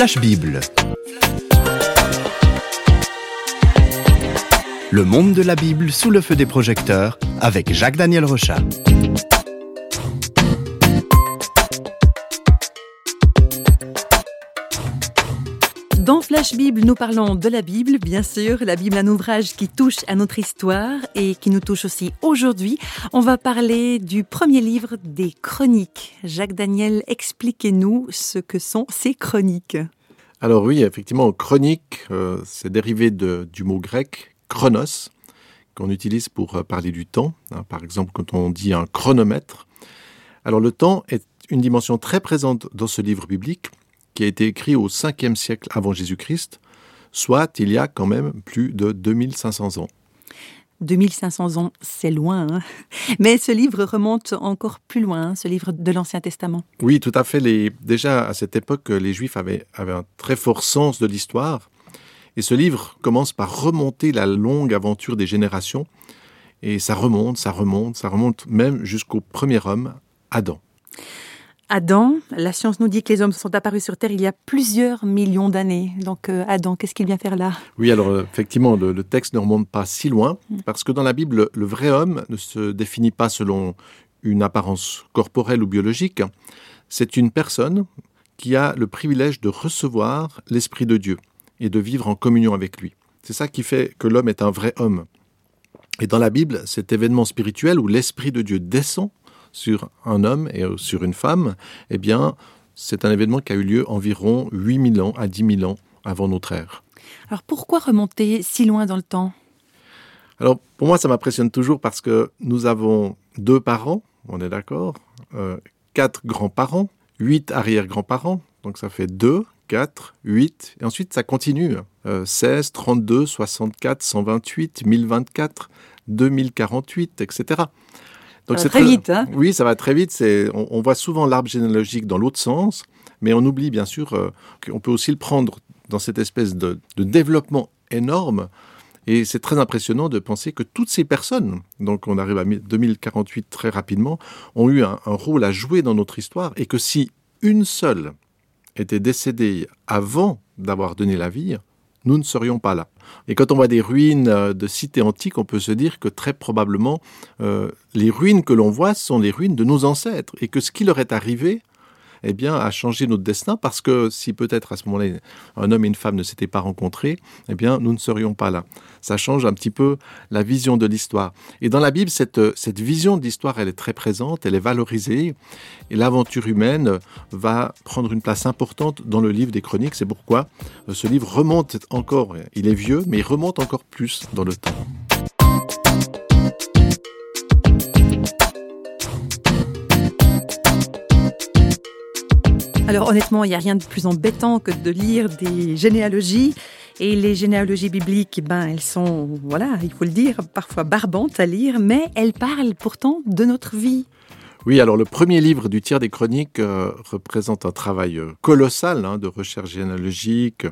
Flash Bible. Le monde de la Bible sous le feu des projecteurs avec Jacques-Daniel Rochat. Dans Flash Bible, nous parlons de la Bible, bien sûr, la Bible, un ouvrage qui touche à notre histoire et qui nous touche aussi aujourd'hui. On va parler du premier livre des chroniques. Jacques Daniel, expliquez-nous ce que sont ces chroniques. Alors oui, effectivement, chronique, euh, c'est dérivé du mot grec chronos, qu'on utilise pour euh, parler du temps. hein. par exemple, quand on dit un chronomètre. Alors le temps est une dimension très présente dans ce livre biblique qui a été écrit au 5e siècle avant Jésus-Christ, soit il y a quand même plus de 2500 ans. 2500 ans, c'est loin, hein. mais ce livre remonte encore plus loin, hein, ce livre de l'Ancien Testament. Oui, tout à fait. Déjà, à cette époque, les Juifs avaient un très fort sens de l'histoire. Et ce livre commence par remonter la longue aventure des générations. Et ça remonte, ça remonte, ça remonte même jusqu'au premier homme, Adam. Adam, la science nous dit que les hommes sont apparus sur Terre il y a plusieurs millions d'années. Donc euh, Adam, qu'est-ce qu'il vient faire là? Oui, alors euh, effectivement, le, le texte ne remonte pas si loin, parce que dans la Bible, le vrai homme ne se définit pas selon une apparence corporelle ou biologique. C'est une personne qui a le privilège de recevoir l'Esprit de Dieu et de vivre en communion avec lui. C'est ça qui fait que l'homme est un vrai homme. Et dans la Bible, cet événement spirituel où l'Esprit de Dieu descend sur un homme et sur une femme, eh bien, c'est un événement qui a eu lieu environ 8000 ans à 10 000 ans avant notre ère. Alors pourquoi remonter si loin dans le temps? Alors, pour moi, ça m'impressionne toujours parce que nous avons deux parents, on est d'accord, euh, quatre grands-parents, huit arrière-grands-parents, donc ça fait deux, quatre, huit, et ensuite ça continue. Euh, 16, 32, 64, 128, 1024, 2048, etc. Ça va très vite, hein Oui, ça va très vite. C'est, on, on voit souvent l'arbre généalogique dans l'autre sens, mais on oublie bien sûr euh, qu'on peut aussi le prendre dans cette espèce de, de développement énorme. Et c'est très impressionnant de penser que toutes ces personnes, donc on arrive à 2048 très rapidement, ont eu un, un rôle à jouer dans notre histoire et que si une seule était décédée avant d'avoir donné la vie, nous ne serions pas là. Et quand on voit des ruines euh, de cités antiques, on peut se dire que très probablement, euh, les ruines que l'on voit sont les ruines de nos ancêtres, et que ce qui leur est arrivé, eh bien, a changé notre destin, parce que si peut-être à ce moment-là, un homme et une femme ne s'étaient pas rencontrés, eh bien, nous ne serions pas là. Ça change un petit peu la vision de l'histoire. Et dans la Bible, cette, cette vision de l'histoire, elle est très présente, elle est valorisée, et l'aventure humaine va prendre une place importante dans le livre des chroniques. C'est pourquoi ce livre remonte encore, il est vieux, mais il remonte encore plus dans le temps. Alors honnêtement, il n'y a rien de plus embêtant que de lire des généalogies. Et les généalogies bibliques, ben, elles sont, voilà, il faut le dire, parfois barbantes à lire, mais elles parlent pourtant de notre vie. Oui, alors le premier livre du tiers des chroniques euh, représente un travail euh, colossal hein, de recherche généalogique.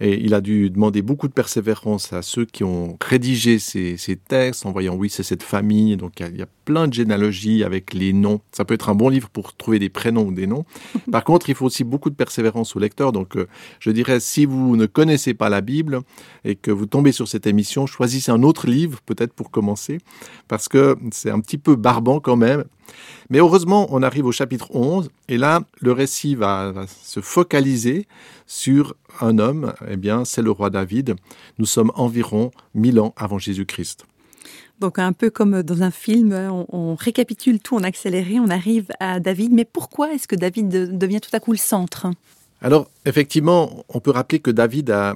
Et il a dû demander beaucoup de persévérance à ceux qui ont rédigé ces, ces textes en voyant, oui, c'est cette famille. Donc, il y, a, plein de généalogies avec les noms. Ça peut être un bon livre pour trouver des prénoms ou des noms. Par contre, il faut aussi beaucoup de persévérance au lecteur. Donc, euh, je dirais, si vous ne connaissez pas la Bible et que vous tombez sur cette émission, choisissez un autre livre, peut-être pour commencer, parce que c'est un petit peu barbant quand même. Mais heureusement, on arrive au chapitre 11, et là, le récit va, va se focaliser sur un homme, eh bien, c'est le roi David. Nous sommes environ 1000 ans avant Jésus-Christ. Donc un peu comme dans un film, on, on, récapitule tout en accéléré, on arrive à David. Mais pourquoi est-ce que David devient tout à coup le centre? Alors effectivement, on peut rappeler que David a,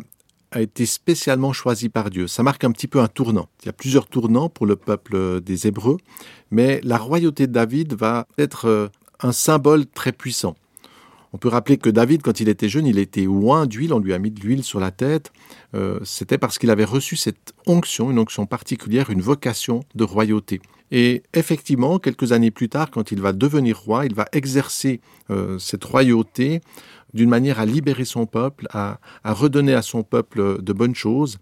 a été spécialement choisi par Dieu. Ça marque un petit peu un tournant. Il y a plusieurs tournants pour le peuple des Hébreux, mais la royauté de David va être un symbole très puissant. On peut rappeler que David, quand il était jeune, il était oint d'huile, on lui a mis de l'huile sur la tête. Euh, C'était parce qu'il avait reçu cette onction, une onction particulière, une vocation de royauté. Et effectivement, quelques années plus tard, quand il va devenir roi, il va exercer euh, cette royauté d'une manière à libérer son peuple, à, redonner à son peuple de bonnes choses.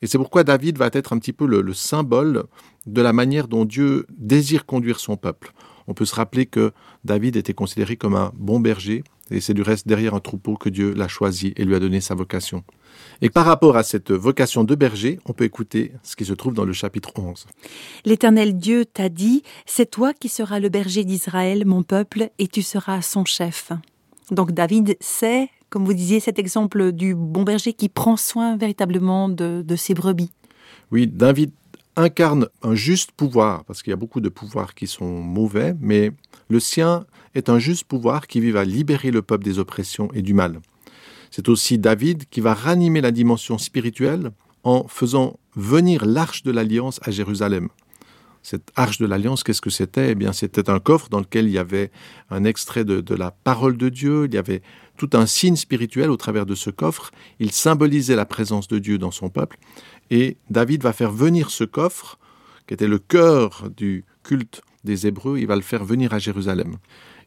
Et c'est pourquoi David va être un petit peu le symbole de la manière dont Dieu désire conduire son peuple. On peut se rappeler que David était considéré comme un bon berger, Et c'est du reste derrière un troupeau que Dieu l'a choisi et lui a donné sa vocation. Et par rapport à cette vocation de berger, on peut écouter ce qui se trouve dans le chapitre 11. L'Éternel Dieu t'a dit, c'est toi qui seras le berger d'Israël, mon peuple, et tu seras son chef. Donc David sait, comme vous disiez, cet exemple du bon berger qui prend soin véritablement de, de ses brebis. Oui, David incarne un juste pouvoir, parce qu'il y a beaucoup de pouvoirs qui sont mauvais, mais le sien est un juste pouvoir qui vise à libérer le peuple des oppressions et du mal. C'est aussi David qui va ranimer la dimension spirituelle en faisant venir l'arche de l'alliance à Jérusalem. Cette arche de l'alliance, qu'est-ce que c'était? Eh bien, c'était un coffre dans lequel il y avait un extrait de, de, la parole de Dieu, il y avait tout un signe spirituel au travers de ce coffre. Il symbolisait la présence de Dieu dans son peuple. Et David va faire venir ce coffre, qui était le cœur du culte des Hébreux, il va le faire venir à Jérusalem.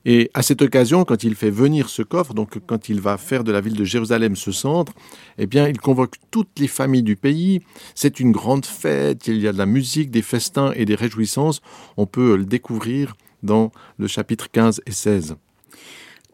Et à cette occasion, quand il fait venir ce coffre, donc quand il va faire de la ville de Jérusalem ce centre, eh bien, il convoque toutes les familles du pays. C'est une grande fête, il y a de la musique, des festins et des réjouissances. On peut le découvrir dans le chapitre 15 et 16.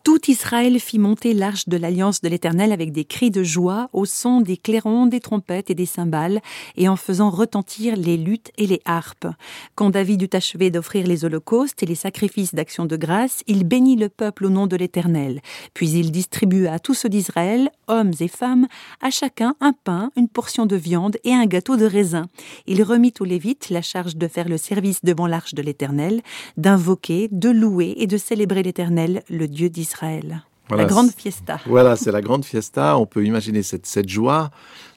Tout Israël fit monter l'arche de l'alliance de l'Éternel avec des cris de joie, au son des clairons, des trompettes et des cymbales, et en faisant retentir les luttes et les harpes. Quand David eut achevé d'offrir les holocaustes et les sacrifices d'action de grâce, il bénit le peuple au nom de l'Éternel. Puis il distribua à tous ceux d'Israël, hommes et femmes, à chacun un pain, une portion de viande et un gâteau de raisin. Il remit aux Lévites la charge de faire le service devant l'arche de l'Éternel, d'invoquer, de louer et de célébrer l'Éternel, le Dieu d'Israël. Voilà, la grande fiesta. Voilà, c'est la grande fiesta. On peut imaginer cette, cette joie.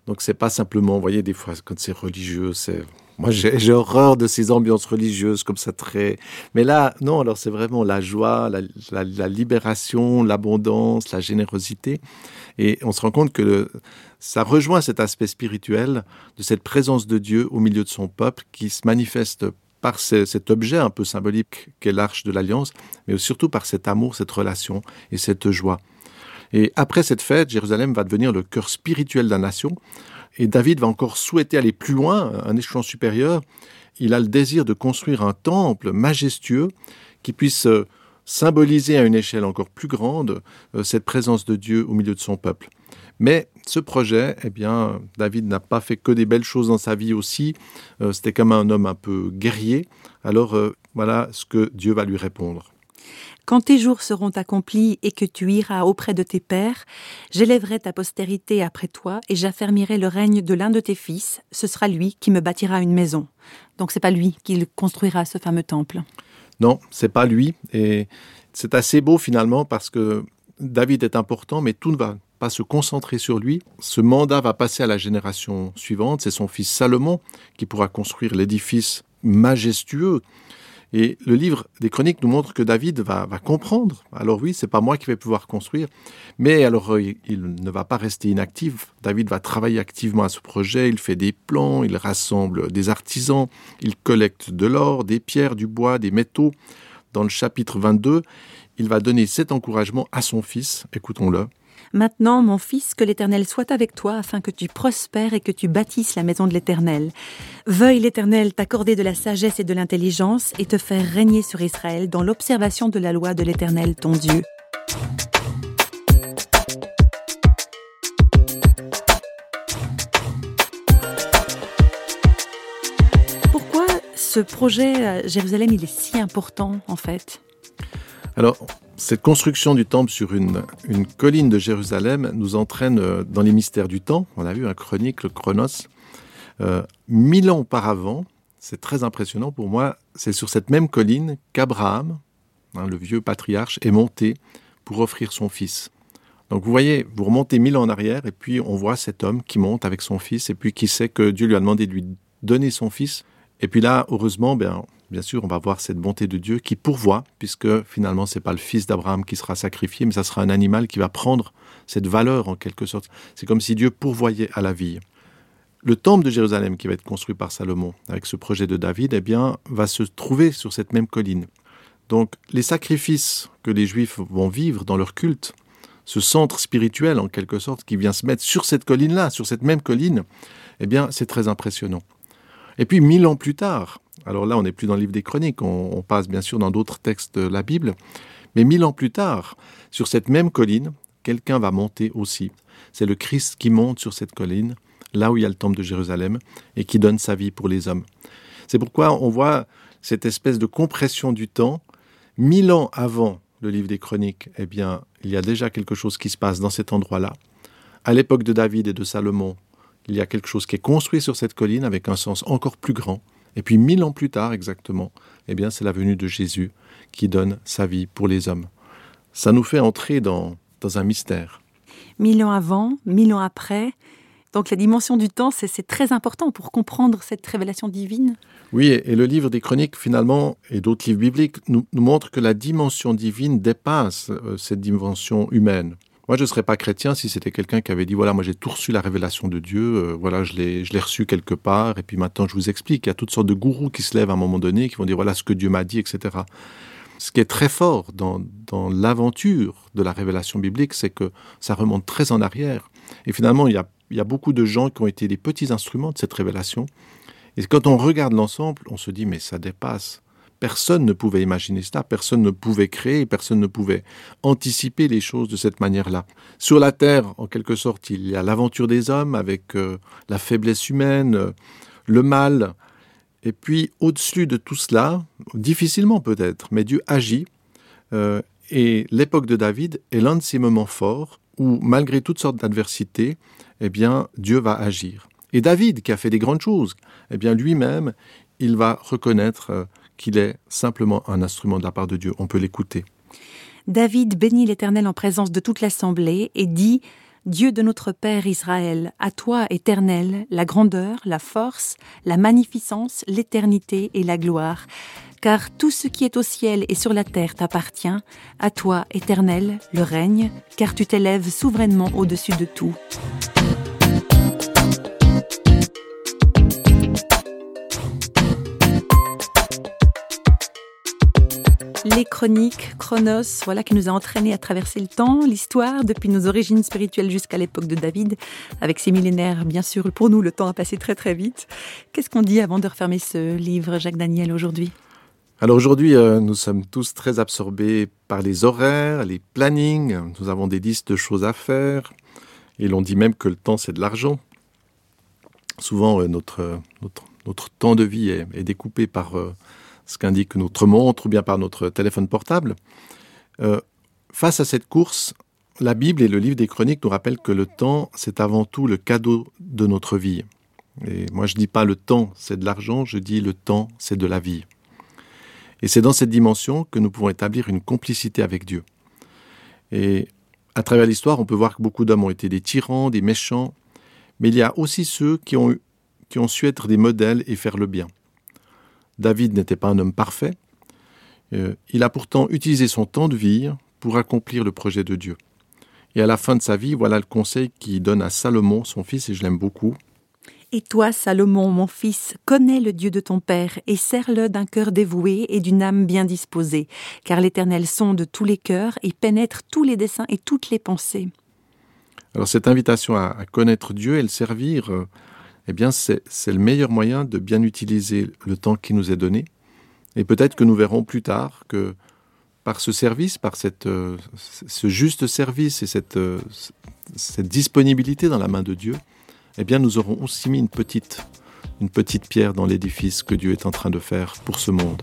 Donc, c'est pas simplement, vous voyez, des fois, quand c'est religieux, c'est. Moi, j'ai horreur de ces ambiances religieuses comme ça, très. Mais là, non, alors c'est vraiment la joie, la, la, la libération, l'abondance, la générosité. Et on se rend compte que le, ça rejoint cet aspect spirituel de cette présence de Dieu au milieu de son peuple qui se manifeste par ce, cet objet un peu symbolique qu'est l'arche de l'alliance, mais surtout par cet amour, cette relation et cette joie. Et après cette fête, Jérusalem va devenir le cœur spirituel de la nation, et David va encore souhaiter aller plus loin, un échelon supérieur. Il a le désir de construire un temple majestueux qui puisse euh, symboliser à une échelle encore plus grande euh, cette présence de Dieu au milieu de son peuple. Mais ce projet, eh bien, David n'a pas fait que des belles choses dans sa vie aussi. Euh, C'était comme un homme un peu guerrier. Alors euh, voilà ce que Dieu va lui répondre. Quand tes jours seront accomplis et que tu iras auprès de tes pères, j'élèverai ta postérité après toi et j'affermirai le règne de l'un de tes fils. Ce sera lui qui me bâtira une maison. Donc c'est pas lui qui construira ce fameux temple. Non, c'est pas lui. Et c'est assez beau finalement parce que David est important, mais tout ne va pas se concentrer sur lui. Ce mandat va passer à la génération suivante. C'est son fils Salomon qui pourra construire l'édifice majestueux. Et le livre des Chroniques nous montre que David va, comprendre. Alors oui, c'est pas moi qui vais pouvoir construire, mais alors il, il, ne va pas rester inactif. David va travailler activement à ce projet. Il fait des plans, il rassemble des artisans, il collecte de l'or, des pierres, du bois, des métaux. Dans le chapitre 22, il va donner cet encouragement à son fils. Écoutons-le. Maintenant, mon fils, que l'Éternel soit avec toi, afin que tu prospères et que tu bâtisses la maison de l'Éternel. Veuille l'Éternel t'accorder de la sagesse et de l'intelligence et te faire régner sur Israël dans l'observation de la loi de l'Éternel, ton Dieu. Pourquoi ce projet Jérusalem, il est si important en fait? Cette construction du temple sur une, colline de Jérusalem nous entraîne euh, dans les mystères du temps. On a vu un chronique, le Chronos. Euh, mille ans auparavant, c'est très impressionnant pour moi, c'est sur cette même colline qu'Abraham, hein, le vieux patriarche, est monté pour offrir son fils. Donc vous voyez, vous remontez mille ans en arrière et puis on voit cet homme qui monte avec son fils et puis qui sait que Dieu lui a demandé de lui donner son fils. Et puis là, heureusement, bien, bien sûr, on va voir cette bonté de Dieu qui pourvoit, puisque finalement, c'est pas le fils d'Abraham qui sera sacrifié, mais ça sera un animal qui va prendre cette valeur en quelque sorte. C'est comme si Dieu pourvoyait à la vie. Le temple de Jérusalem qui va être construit par Salomon, avec ce projet de David, eh bien, va se trouver sur cette même colline. Donc, les sacrifices que les Juifs vont vivre dans leur culte, ce centre spirituel en quelque sorte qui vient se mettre sur cette colline-là, sur cette même colline, eh bien, c'est très impressionnant. Et puis, mille ans plus tard, alors là, on n'est plus dans le livre des Chroniques, on, passe bien sûr dans d'autres textes de la Bible, Mais mille ans plus tard, sur cette même colline, quelqu'un va monter aussi. C'est le Christ qui monte sur cette colline, là où il y a le temple de Jérusalem, et qui donne sa vie pour les hommes. C'est pourquoi on voit cette espèce de compression du temps. Mille ans avant le livre des Chroniques, eh bien, il y a déjà quelque chose qui se passe dans cet endroit-là. À l'époque de David et de Salomon, il y a quelque chose qui est construit sur cette colline avec un sens encore plus grand. Et puis mille ans plus tard, exactement, eh bien, c'est la venue de Jésus qui donne sa vie pour les hommes. Ça nous fait entrer dans, dans un mystère. Mille ans avant, mille ans après, donc la dimension du temps, c'est très important pour comprendre cette révélation divine. Oui, et le livre des chroniques, finalement, et d'autres livres bibliques, nous, nous montrent que la dimension divine dépasse euh, cette dimension humaine. Moi, je ne serais pas chrétien si c'était quelqu'un qui avait dit, voilà, moi j'ai tout reçu la révélation de Dieu, euh, voilà, je l'ai reçu quelque part, et puis maintenant je vous explique. Il y a toutes sortes de gourous qui se lèvent à un moment donné, qui vont dire, voilà ce que Dieu m'a dit, etc. Ce qui est très fort dans, dans l'aventure de la révélation biblique, c'est que ça remonte très en arrière. Et finalement, il y, a, il y a beaucoup de gens qui ont été les petits instruments de cette révélation. Et quand on regarde l'ensemble, on se dit, mais ça dépasse Personne ne pouvait imaginer cela, personne ne pouvait créer, personne ne pouvait anticiper les choses de cette manière-là. Sur la Terre, en quelque sorte, il y a l'aventure des hommes avec euh, la faiblesse humaine, euh, le mal. Et puis, au-dessus de tout cela, difficilement peut-être, mais Dieu agit. Euh, et l'époque de David est l'un de ces moments forts où, malgré toutes sortes d'adversités, eh bien, Dieu va agir. Et David, qui a fait des grandes choses, eh bien, lui-même, il va reconnaître qu'il est simplement un instrument de la part de Dieu. On peut l'écouter. David bénit l'Éternel en présence de toute l'assemblée et dit Dieu de notre Père Israël, à toi, Éternel, la grandeur, la force, la magnificence, l'éternité et la gloire. Car tout ce qui est au ciel et sur la terre t'appartient, à toi, Éternel, le règne, car tu t'élèves souverainement au-dessus de tout. Les chroniques, Chronos, voilà qui nous a entraînés à traverser le temps, l'histoire, depuis nos origines spirituelles jusqu'à l'époque de David. Avec ses millénaires, bien sûr, pour nous, le temps a passé très très vite. Qu'est-ce qu'on dit avant de refermer ce livre, Jacques Daniel, aujourd'hui? Alors aujourd'hui, euh, nous sommes tous très absorbés par les horaires, les plannings, nous avons des listes de choses à faire, et l'on dit même que le temps c'est de l'argent. Souvent, euh, notre, notre, notre, temps de vie est, découpé par euh, ce qu'indique notre montre ou bien par notre téléphone portable. Euh, face à cette course, la Bible et le livre des chroniques nous rappellent que le temps, c'est avant tout le cadeau de notre vie. Et moi, je ne dis pas le temps, c'est de l'argent, je dis le temps, c'est de la vie. Et c'est dans cette dimension que nous pouvons établir une complicité avec Dieu. Et à travers l'histoire, on peut voir que beaucoup d'hommes ont été des tyrans, des méchants, mais il y a aussi ceux qui ont, qui ont su être des modèles et faire le bien. David n'était pas un homme parfait. Euh, il a pourtant utilisé son temps de vie pour accomplir le projet de Dieu. Et à la fin de sa vie, voilà le conseil qu'il donne à Salomon, son fils, et je l'aime beaucoup. Et toi, Salomon, mon fils, connais le Dieu de ton Père, et sers-le d'un cœur dévoué et d'une âme bien disposée, car l'Éternel sonde tous les cœurs et pénètre tous les desseins et toutes les pensées. Alors cette invitation à, connaître Dieu et le servir, euh, eh bien c'est le meilleur moyen de bien utiliser le temps qui nous est donné. Et peut-être que nous verrons plus tard que par ce service, par cette, euh, ce juste service et cette, euh, cette disponibilité dans la main de Dieu, eh bien nous aurons aussi mis une petite, une petite pierre dans l'édifice que Dieu est en train de faire pour ce monde.